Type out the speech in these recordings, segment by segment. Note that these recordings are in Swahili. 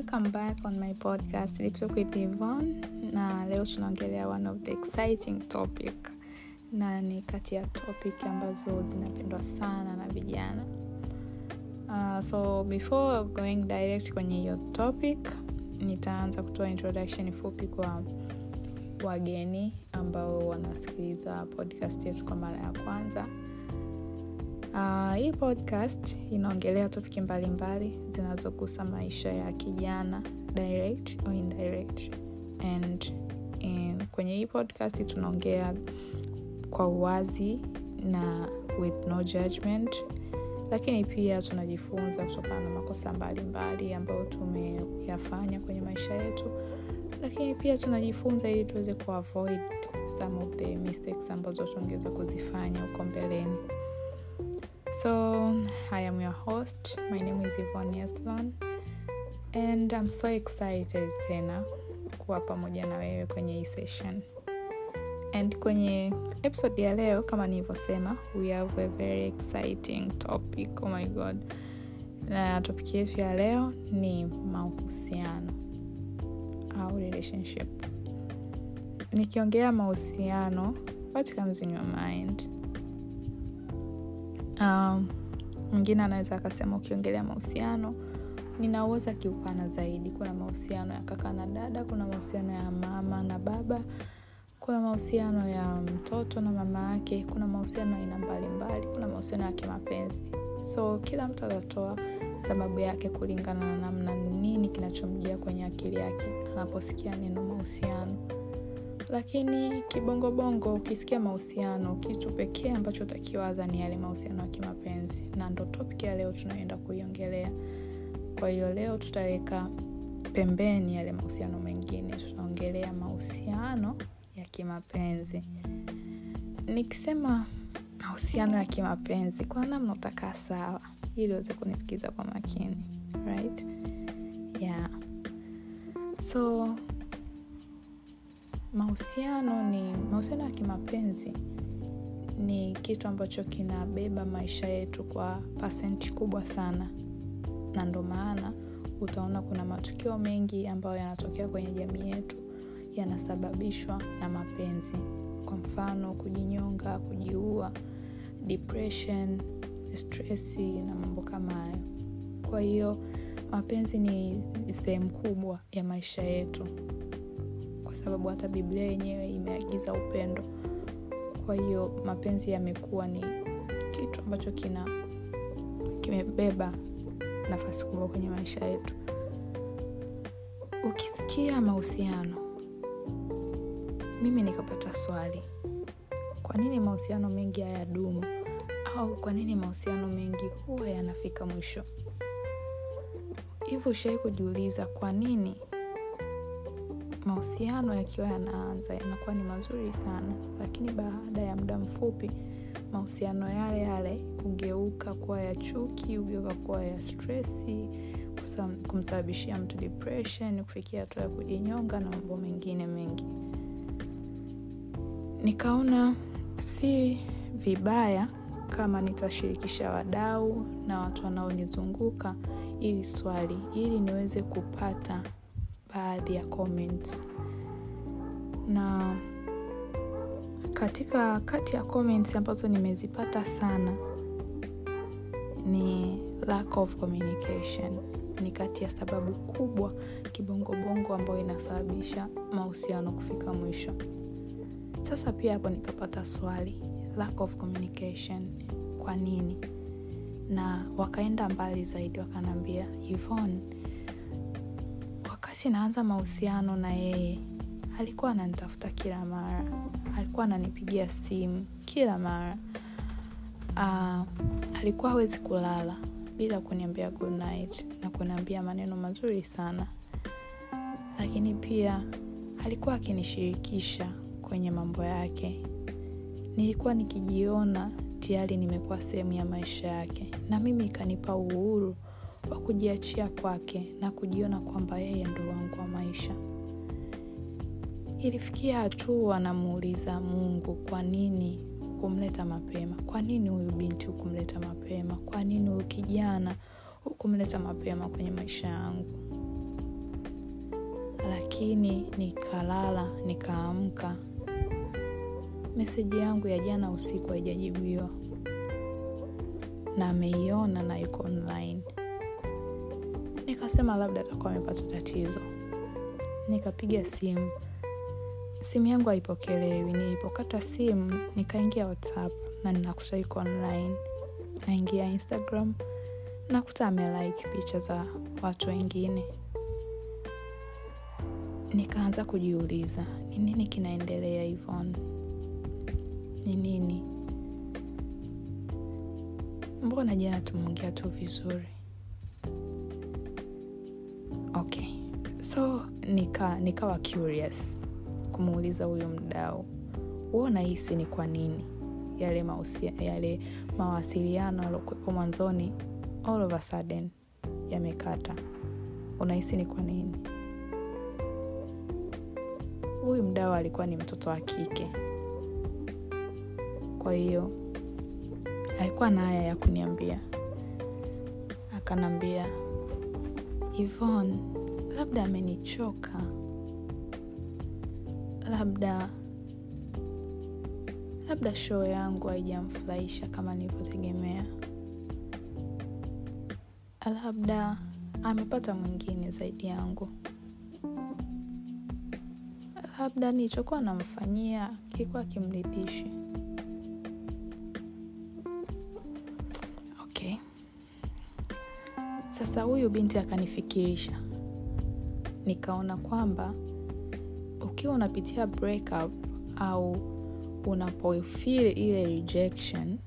welcome back on my podcast. Yvonne na leo tunaongelea one of the exciting topic. Na ni kati ya topic ambazo zinapendwa sana na vijana. Uh, so before going direct kwenye hiyo topic nitaanza kutoa introduction fupi kwa wageni ambao wanasikiliza podcast yetu kwa mara ya kwanza Uh, hii podcast inaongelea topiki mbalimbali zinazogusa maisha ya kijana direct or indirect. And in, kwenye hii podcast tunaongea kwa uwazi na with no judgment. Lakini pia tunajifunza kutokana na makosa mbalimbali ambayo tumeyafanya kwenye maisha yetu. Lakini pia tunajifunza ili tuweze kuavoid some of the mistakes ambazo tungeweza kuzifanya huko mbeleni So, I am your host. My name is Yvonne Yeslon and I'm so excited tena kuwa pamoja na wewe kwenye hii session. And kwenye episode ya leo kama nilivyosema, we have a very exciting topic. Oh my god. Na topic yetu ya leo ni mahusiano au relationship. Nikiongea mahusiano, what comes in your mind? Um, mwingine anaweza akasema ukiongelea mahusiano ninauoza kiupana zaidi. Kuna mahusiano ya kaka na dada kuna mahusiano ya mama na baba kuna mahusiano ya mtoto na mama yake kuna mahusiano aina mbalimbali kuna mahusiano ya kimapenzi. So kila mtu atatoa sababu yake kulingana na namna nini kinachomjia kwenye akili yake anaposikia neno mahusiano lakini kibongobongo ukisikia mahusiano kitu pekee ambacho utakiwaza ni yale mahusiano ya kimapenzi. Na ndo topic ya leo tunaenda kuiongelea. Kwa hiyo leo tutaweka pembeni yale mahusiano mengine. Tutaongelea mahusiano ya kimapenzi. Nikisema mahusiano ya kimapenzi kwa namna utakaa sawa? Ili uweze kunisikiza kwa makini right? Yeah. So mahusiano ni mahusiano ya kimapenzi ni kitu ambacho kinabeba maisha yetu kwa pasenti kubwa sana. Na ndo maana utaona kuna matukio mengi ambayo yanatokea kwenye jamii yetu yanasababishwa na mapenzi. Kwa mfano kujinyonga kujiua depression stresi na mambo kama hayo. Kwa hiyo mapenzi ni sehemu kubwa ya maisha yetu kwa sababu hata biblia yenyewe imeagiza upendo. Kwa hiyo mapenzi yamekuwa ni kitu ambacho kina kimebeba nafasi kubwa kwenye maisha yetu. Ukisikia mahusiano mimi nikapata swali. Kwa nini mahusiano mengi hayadumu? Au kwa nini mahusiano mengi huwa yanafika mwisho? Hivyo ushawai kujiuliza kwa nini mahusiano yakiwa yanaanza yanakuwa ni mazuri sana. Lakini baada ya muda mfupi mahusiano yale yale hugeuka kuwa ya chuki hugeuka kuwa ya stresi kumsababishia mtu depression kufikia hatua ya kujinyonga na mambo mengine mengi. Nikaona si vibaya kama nitashirikisha wadau na watu wanaonizunguka ili swali ili niweze kupata baadhi ya comments. Na katika kati ya comments ambazo nimezipata sana ni lack of communication. Ni kati ya sababu kubwa kibongobongo ambayo inasababisha mahusiano kufika mwisho. Sasa pia hapo nikapata swali lack of communication kwa nini? Na wakaenda mbali zaidi wakanaambia Yvonne, wakati naanza mahusiano na yeye alikuwa ananitafuta kila mara. Alikuwa ananipigia simu kila mara. Uh, alikuwa hawezi kulala bila kuniambia good night na kuniambia maneno mazuri sana. Lakini pia alikuwa akinishirikisha kwenye mambo yake. Nilikuwa nikijiona tayari nimekuwa sehemu ya maisha yake. Na mimi ikanipa uhuru wa kujiachia kwake na kujiona kwamba yeye ndo wangu wa maisha. Ilifikia hatua namuuliza mungu kwa nini hukumleta mapema? Kwa nini huyu binti hukumleta mapema? Kwa nini huyu kijana hukumleta mapema kwenye maisha yangu? Lakini nikalala nikaamka. Meseji yangu ya jana usiku haijajibiwa. Na ameiona na yuko online nikasema labda atakuwa amepata tatizo. Nikapiga simu. Simu yangu haipokelewi nilipokata simu nikaingia whatsapp na ninakuta iko online. Naingia instagram nakuta amelike picha za watu wengine. Nikaanza kujiuliza ni nini kinaendelea ivon ni nini? Mbona jana tumeongea tu vizuri okay. So nika nikawa curious kumuuliza huyo mdao huo unahisi ni kwa nini yale, mausia, yale mawasiliano yaliokuwepo mwanzoni all of a sudden yamekata? Unahisi ni kwa nini? Huyu mdao alikuwa ni mtoto wa kike. Kwa hiyo alikuwa na haya ya kuniambia. Akanambia ivon labda amenichoka. Labda labda shoo yangu haijamfurahisha kama nilivyotegemea. Labda amepata mwingine zaidi yangu. Labda nilichokuwa namfanyia kilikuwa kimridhishi sasa huyu binti akanifikirisha. Nikaona kwamba ukiwa unapitia breakup au unapofeel ile rejection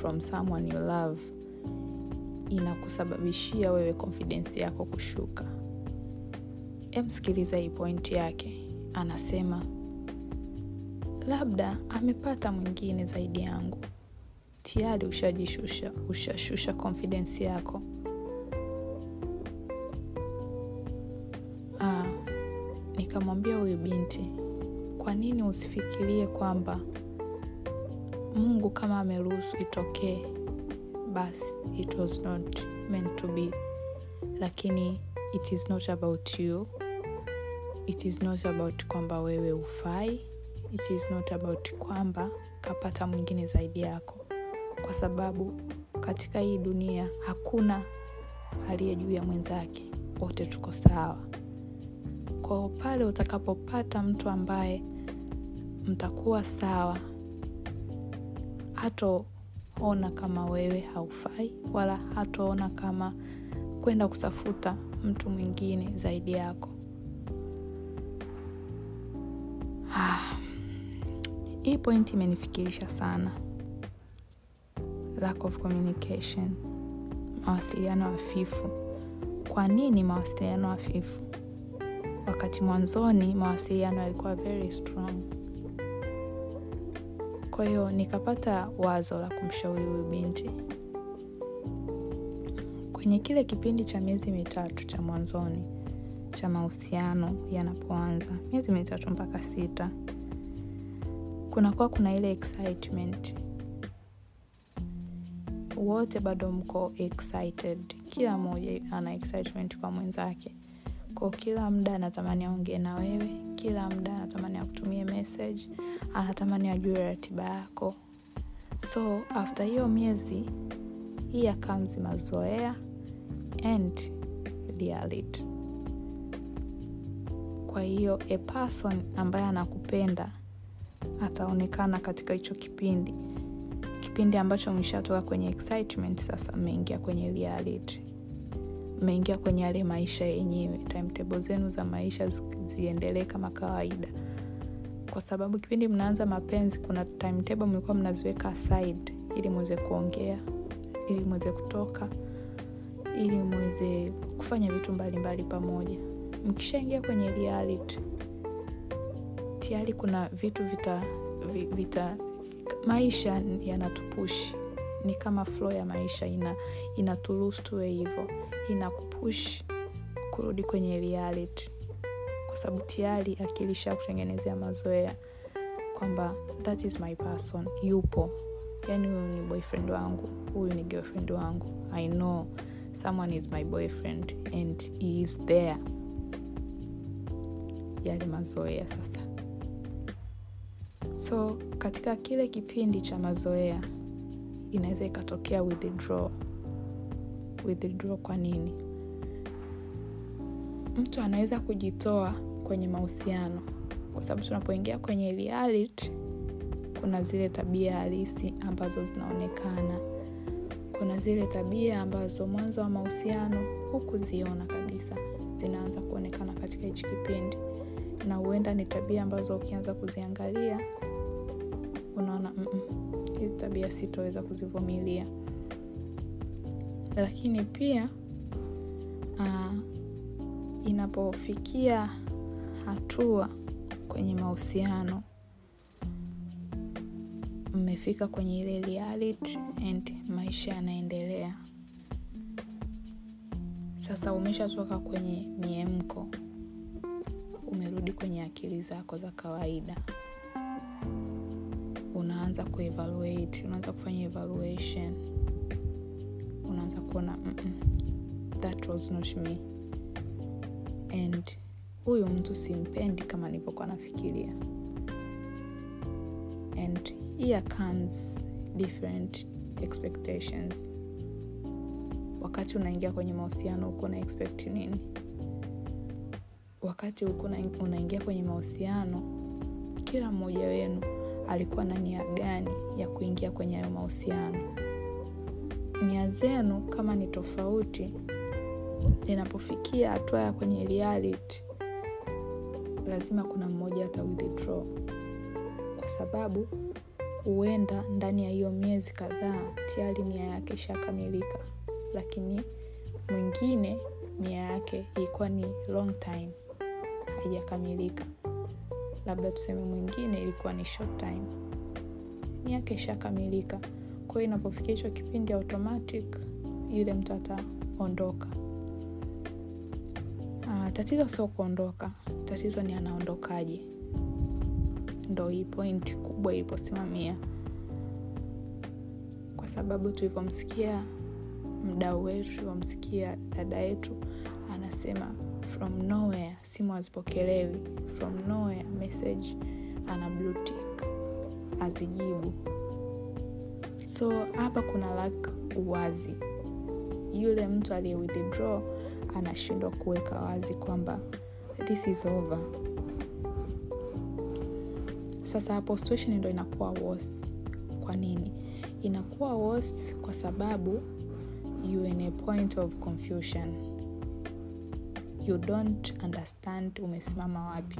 from someone you love inakusababishia wewe confidence yako kushuka. Emsikiliza hii pointi yake. Anasema labda amepata mwingine zaidi yangu. Tayari ushajishusha ushashusha confidence yako ah, nikamwambia huyu binti kwa nini usifikirie kwamba mungu kama ameruhusu itokee? Basi it was not meant to be. Lakini it is not about you. It is not about kwamba wewe ufai. It is not about kwamba kapata mwingine zaidi yako. Kwa sababu katika hii dunia hakuna aliye juu ya mwenzake. Wote tuko sawa kwao pale utakapopata mtu ambaye mtakuwa sawa. Hatoona kama wewe haufai wala hatoona kama kwenda kutafuta mtu mwingine zaidi yako. Ah, hii pointi imenifikirisha sana. Lack of communication. Mawasiliano hafifu. Kwa nini mawasiliano hafifu wakati mwanzoni mawasiliano yalikuwa very strong. Kwa hiyo nikapata wazo la kumshauri huyu binti. Kwenye kile kipindi cha miezi mitatu cha mwanzoni cha mahusiano yanapoanza miezi mitatu mpaka sita kunakuwa kuna ile excitement. Wote bado mko excited. Kila mmoja ana excitement kwa mwenzake ko kila muda anatamani aongee na wewe kila muda anatamani akutumie message anatamani ajue ratiba yako. So after hiyo miezi hii comes mazoea and reality kwa hiyo a person ambaye anakupenda ataonekana katika hicho kipindi. Kipindi ambacho mshatoka kwenye excitement sasa mmeingia kwenye reality mmeingia kwenye yale maisha yenyewe. Timetable zenu za maisha ziendelee kama kawaida. Kwa sababu kipindi mnaanza mapenzi kuna timetable mlikuwa mnaziweka aside ili mweze kuongea ili mweze kutoka ili mweze kufanya vitu mbalimbali mbali pamoja. Mkishaingia kwenye reality tayari kuna vitu vita, vita maisha yanatupushi. Ni kama flow ya maisha ina inaturuhusu tuwe hivyo inakupush kurudi kwenye reality. Kwa sababu tayari akili kutengenezea mazoea kwamba that is my person yupo. Yani huyu ni boyfriend wangu huyu ni girlfriend wangu i know someone is my boyfriend and he is there. Yale mazoea sasa. So katika kile kipindi cha mazoea inaweza ikatokea withdraw withdraw kwa nini? Mtu anaweza kujitoa kwenye mahusiano. Kwa sababu tunapoingia kwenye reality kuna zile tabia halisi ambazo zinaonekana. Kuna zile tabia ambazo mwanzo wa mahusiano hukuziona kabisa. Zinaanza kuonekana katika hichi kipindi. Na huenda ni tabia ambazo ukianza kuziangalia unaona hizi tabia sitoweza kuzivumilia lakini pia uh, inapofikia hatua kwenye mahusiano mmefika kwenye ile and maisha yanaendelea. Sasa umeshatoka kwenye miemko umerudi kwenye akili zako za kawaida. Unaanza kuevaluate unaanza kufanya evaluation kuona that was not me. And huyu mtu simpendi kama nilivyokuwa nafikiria. And here comes different expectations. Wakati unaingia kwenye mahusiano uko na expect nini? Wakati uko unaingia kwenye mahusiano kila mmoja wenu alikuwa na nia gani ya kuingia kwenye hayo mahusiano nia zenu kama ni tofauti inapofikia hatua ya kwenye reality lazima kuna mmoja ata withdraw. Kwa sababu huenda ndani ya hiyo miezi kadhaa tayari nia yake ishakamilika. Lakini mwingine nia yake ilikuwa ni long time haijakamilika. Labda tuseme mwingine ilikuwa ni short time. Nia yake ishakamilika kwa hiyo inapofikia hicho kipindi automatic yule mtu ataondoka. Uh, tatizo sio kuondoka tatizo ni anaondokaje. Ndo hii pointi kubwa iliposimamia. Kwa sababu tulivyomsikia mdau wetu tulivyomsikia dada yetu anasema from nowhere simu hazipokelewi. From nowhere message ana bluetick azijibu so hapa kuna lak uwazi. Yule mtu aliye withdraw anashindwa kuweka wazi kwamba this is over. Sasa hapo situation ndo inakuwa worse. Kwa nini? Inakuwa worse kwa sababu you in a point of confusion. You don't understand umesimama wapi.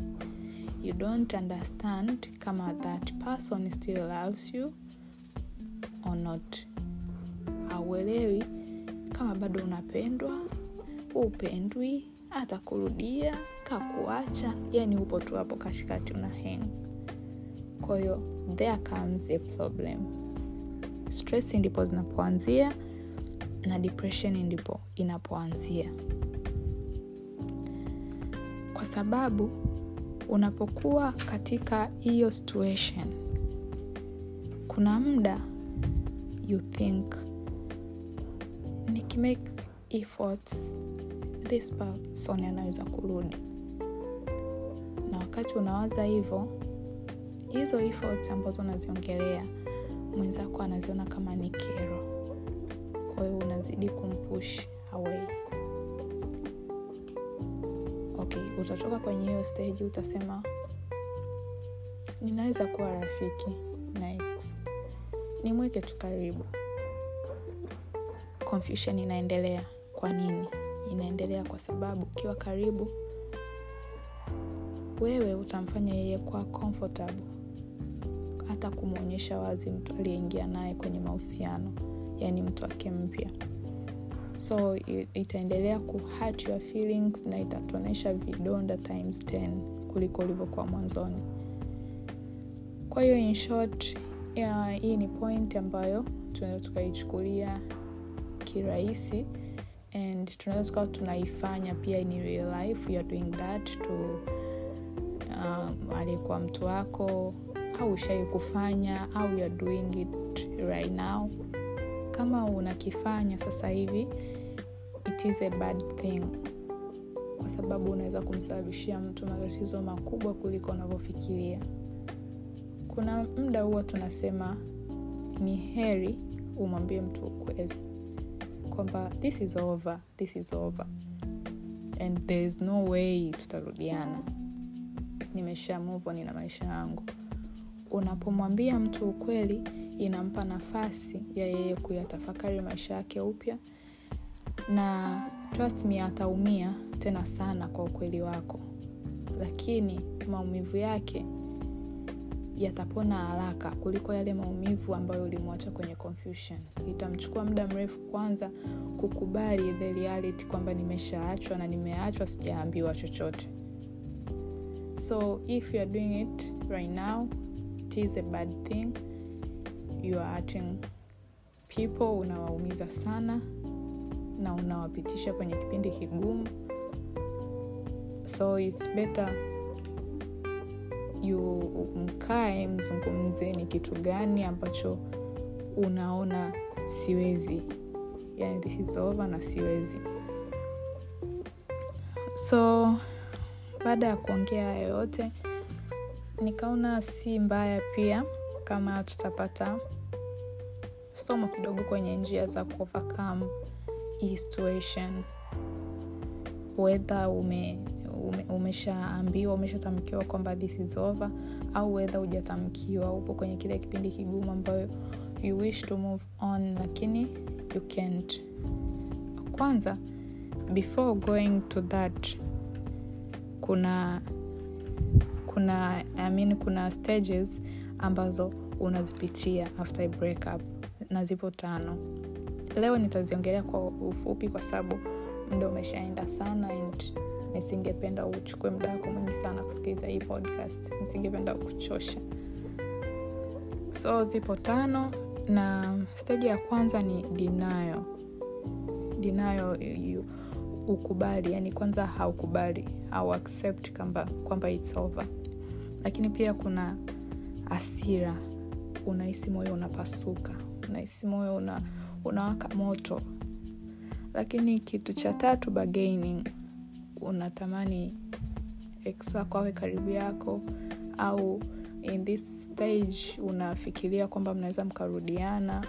You don't understand kama that person still loves you or not. Hauelewi kama bado unapendwa upendwi atakurudia kakuacha yani upo tu hapo katikati una hang. Kwahiyo there comes a problem. Stress ndipo zinapoanzia na depression ndipo inapoanzia. Kwa sababu unapokuwa katika hiyo situation kuna muda think nikimake efforts this person anaweza kurudi. Na wakati unawaza hivyo hizo efforts ambazo unaziongelea mwenzako anaziona kama ni kero. Kwa hiyo unazidi kumpush away. Okay utatoka kwenye hiyo stage utasema ninaweza kuwa rafiki na ex. Nimweke tu karibu confusion inaendelea. Kwa nini? Inaendelea kwa sababu ukiwa karibu wewe utamfanya yeye kuwa comfortable. Hata kumwonyesha wazi mtu aliyeingia naye kwenye mahusiano yaani mtu wake mpya. So itaendelea ku your feelings na itatuonyesha vidonda times 10 kuliko ulivyokuwa mwanzoni. Kwa hiyo in short hii ni point ambayo tunaweza tukaichukulia kirahisi and tunaweza tukawa tunaifanya pia in real life you are doing that to um, aliyekuwa mtu wako au ushai kufanya au you are doing it right now. Kama unakifanya sasa hivi it is a bad thing. Kwa sababu unaweza kumsababishia mtu matatizo makubwa kuliko unavyofikiria. Kuna muda huwa tunasema ni heri umwambie mtu ukweli kwamba this is over this is over. And there no way tutarudiana. Nimesha move on na maisha yangu. Unapomwambia mtu ukweli inampa nafasi ya yeye kuyatafakari maisha yake upya. Na trust me ataumia tena sana kwa ukweli wako. Lakini maumivu yake yatapona haraka kuliko yale maumivu ambayo ulimwacha kwenye confusion. Itamchukua muda mrefu kwanza kukubali the reality kwamba nimeshaachwa na nimeachwa sijaambiwa chochote. So if you are doing it right now it is a bad thing. You are hurting people unawaumiza sana na unawapitisha kwenye kipindi kigumu. So its better you mkae mzungumze ni kitu gani ambacho unaona siwezi. Yani this is over na siwezi. So baada ya kuongea hayo yote nikaona si mbaya pia kama tutapata somo kidogo kwenye njia za kuovercome hii situation. Wedha ume, ume, umeshaambiwa umeshatamkiwa kwamba this is over au wedha hujatamkiwa upo kwenye kile kipindi kigumu ambayo you wish to move on lakini you can't. Kwanza before going to that kuna kuna I mean, kuna stages ambazo unazipitia after a breakup na zipo tano. Leo nitaziongelea kwa ufupi kwa sababu muda umeshaenda sana and nisingependa uchukue muda wako mwingi sana kusikiliza hii podcast. Nisingependa kuchosha. So zipo tano na steji ya kwanza ni dinayo dinayo ukubali yani kwanza haukubali au accept kwamba kwamba its over. Lakini pia kuna asira unahisi moyo unapasuka. Unahisi moyo una, unawaka moto. Lakini kitu cha tatu bargaining unatamani ex wako awe karibu yako au in this stage unafikiria kwamba mnaweza mkarudiana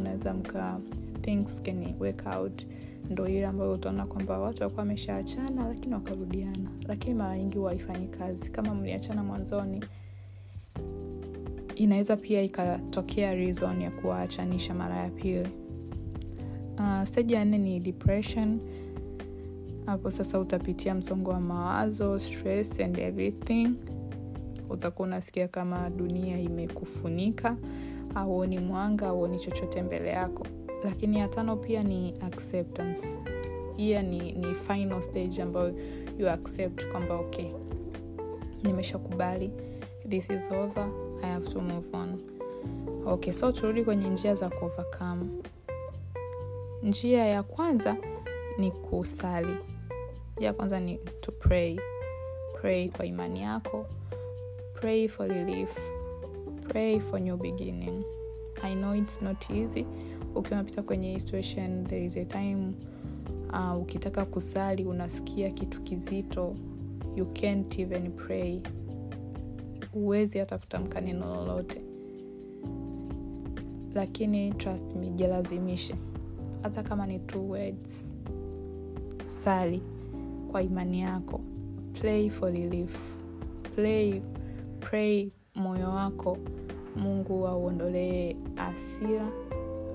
mnaweza mka things can work out. Ndo ile ambayo utaona kwamba watu wakuwa wameshaachana lakini wakarudiana. Lakini mara nyingi waifanyi kazi. Kama mliachana mwanzoni inaweza pia ikatokea reason ya kuwaachanisha mara ya pili. Uh, stage ya nne ni depression hapo sasa utapitia msongo wa mawazo stress and everything. Utakuwa unasikia kama dunia imekufunika auoni mwanga auoni chochote mbele yako. Lakini ya tano pia ni acceptance. Hiya ni, ni final stage ambayo you accept kwamba okay nimeshakubali this is over i have to move on. Okay so turudi kwenye njia za kuovercome. Njia ya kwanza ni kusali. Ya kwanza ni to pray. Pray kwa imani yako. Pray for relief. Pray for new beginning. I know it's not easy. Ukiwa unapita kwenye situation there is a time uh, ukitaka kusali unasikia kitu kizito you can't even pray. Huwezi hata kutamka neno lolote. Lakini trust me jilazimishe. Hata kama ni two words sali kwa imani yako. Play for relief play pray moyo wako. Mungu auondolee asira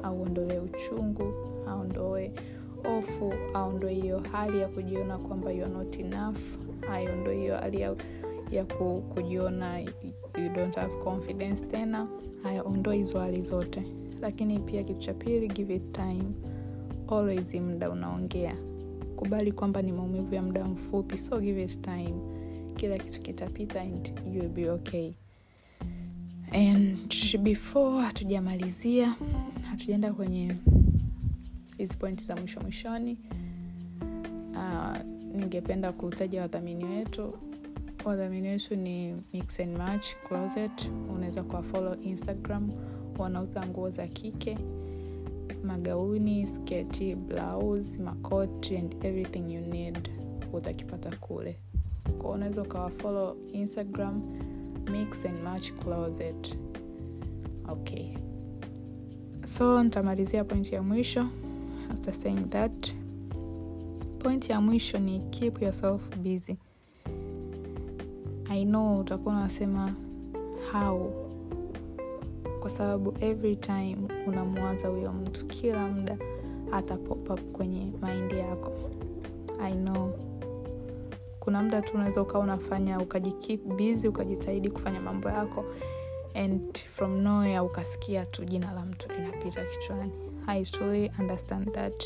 auondolee uchungu aondoe hofu aondoe hiyo hali ya kujiona kwamba you are not enough. Aiondoe hiyo hali ya, ya ku, kujiona you don't have confidence tena. Aondoe hizo hali zote. Lakini pia kitu cha pili give it time. Always muda unaongea kubali kwamba ni maumivu ya muda mfupi so give it time. Kila kitu kitapita and you'll be okay. And before hatujamalizia hatujaenda kwenye hizi pointi za mwisho mwishoni. Uh, ningependa kutaja wadhamini wetu. Wadhamini wetu ni mix and match closet. Unaweza kuwafollow instagram wanauza nguo za kike magauni sketi blouse makoti and everything you need utakipata kule. Kwao unaweza ukawafollow instagram mix and match closet. Okay. So nitamalizia pointi ya mwisho. After saying that point ya mwisho ni keep yourself busy. I know utakuwa unasema how kwa sababu every time unamwaza huyo mtu kila muda hata pop up kwenye maindi yako. I know. Kuna muda tu unaweza ukawa unafanya ukajikip busy ukajitahidi kufanya mambo yako and from nowhere ukasikia tu jina la mtu linapita kichwani. I truly understand that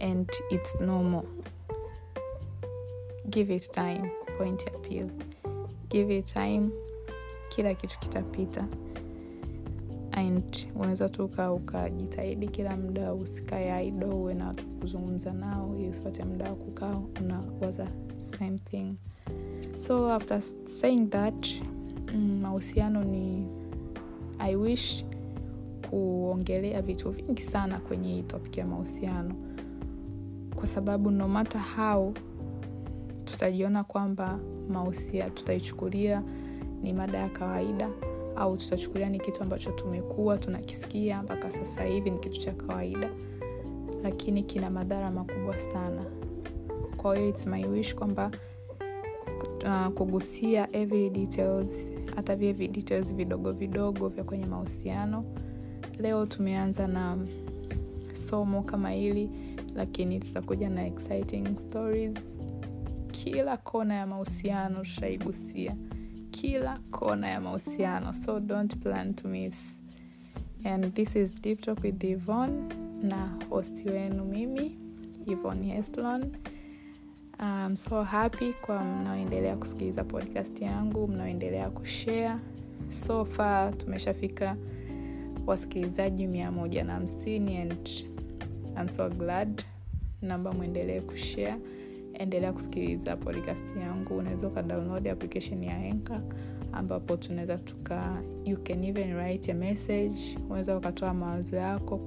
and it's normal. Give it time. Point ya pili. Give it time. Kila kitu kitapita and unaweza tu uka ukajitahidi kila muda usikae aido uwe na watu kuzungumza nao ili usipate muda wa kukaa unawaza same thing. So after saying that mahusiano mm, ni i wish kuongelea vitu vingi sana kwenye hii topic ya mahusiano. Kwa sababu no how tutajiona kwamba mahusia tutaichukulia ni mada ya kawaida au tutachukulia ni kitu ambacho tumekuwa tunakisikia mpaka sasa hivi ni kitu cha kawaida. Lakini kina madhara makubwa sana. Kwa hiyo its my wish kwamba uh, kugusia every details hata vile details vidogo vidogo vya kwenye mahusiano. Leo tumeanza na somo kama hili lakini tutakuja na exciting stories. Kila kona ya mahusiano tutaigusia kila kona ya mahusiano. So don't plan to miss. And this is deep talk with Yvonne na host wenu mimi Yvonne Heslon I'm so happy kwa mnaoendelea kusikiliza podcast yangu mnaoendelea kushare. So far tumeshafika wasikilizaji mia moja na hamsini and I'm so glad. Namba mwendelee kushare endelea kusikiliza podcast yangu. Unaweza ukadownload application ya enka ambapo tunaweza tuka you can even write a message. Unaweza ukatoa mawazo yako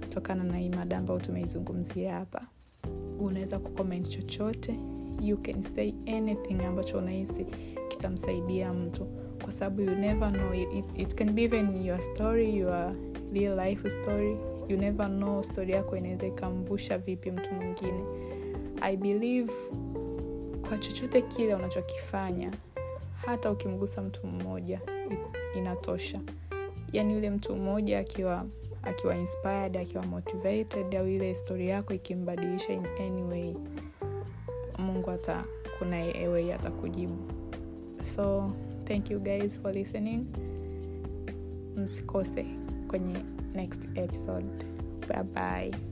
kutokana na hii mada ambayo tumeizungumzia hapa. Unaweza kucomment chochote. You can say anything ambacho unahisi kitamsaidia mtu. Kwa sababu you never know it, it, can be even your story your real life story. You never know story yako inaweza ikambusha vipi mtu mwingine i believe kwa chochote kile unachokifanya hata ukimgusa mtu mmoja inatosha. Yaani yule mtu mmoja akiwa akiwa inspired akiwa motivated au ile stori yako ikimbadilisha in any mungu ata kuna way atakujibu. So thank you guys for listening. Msikose kwenye next episode. Bye bye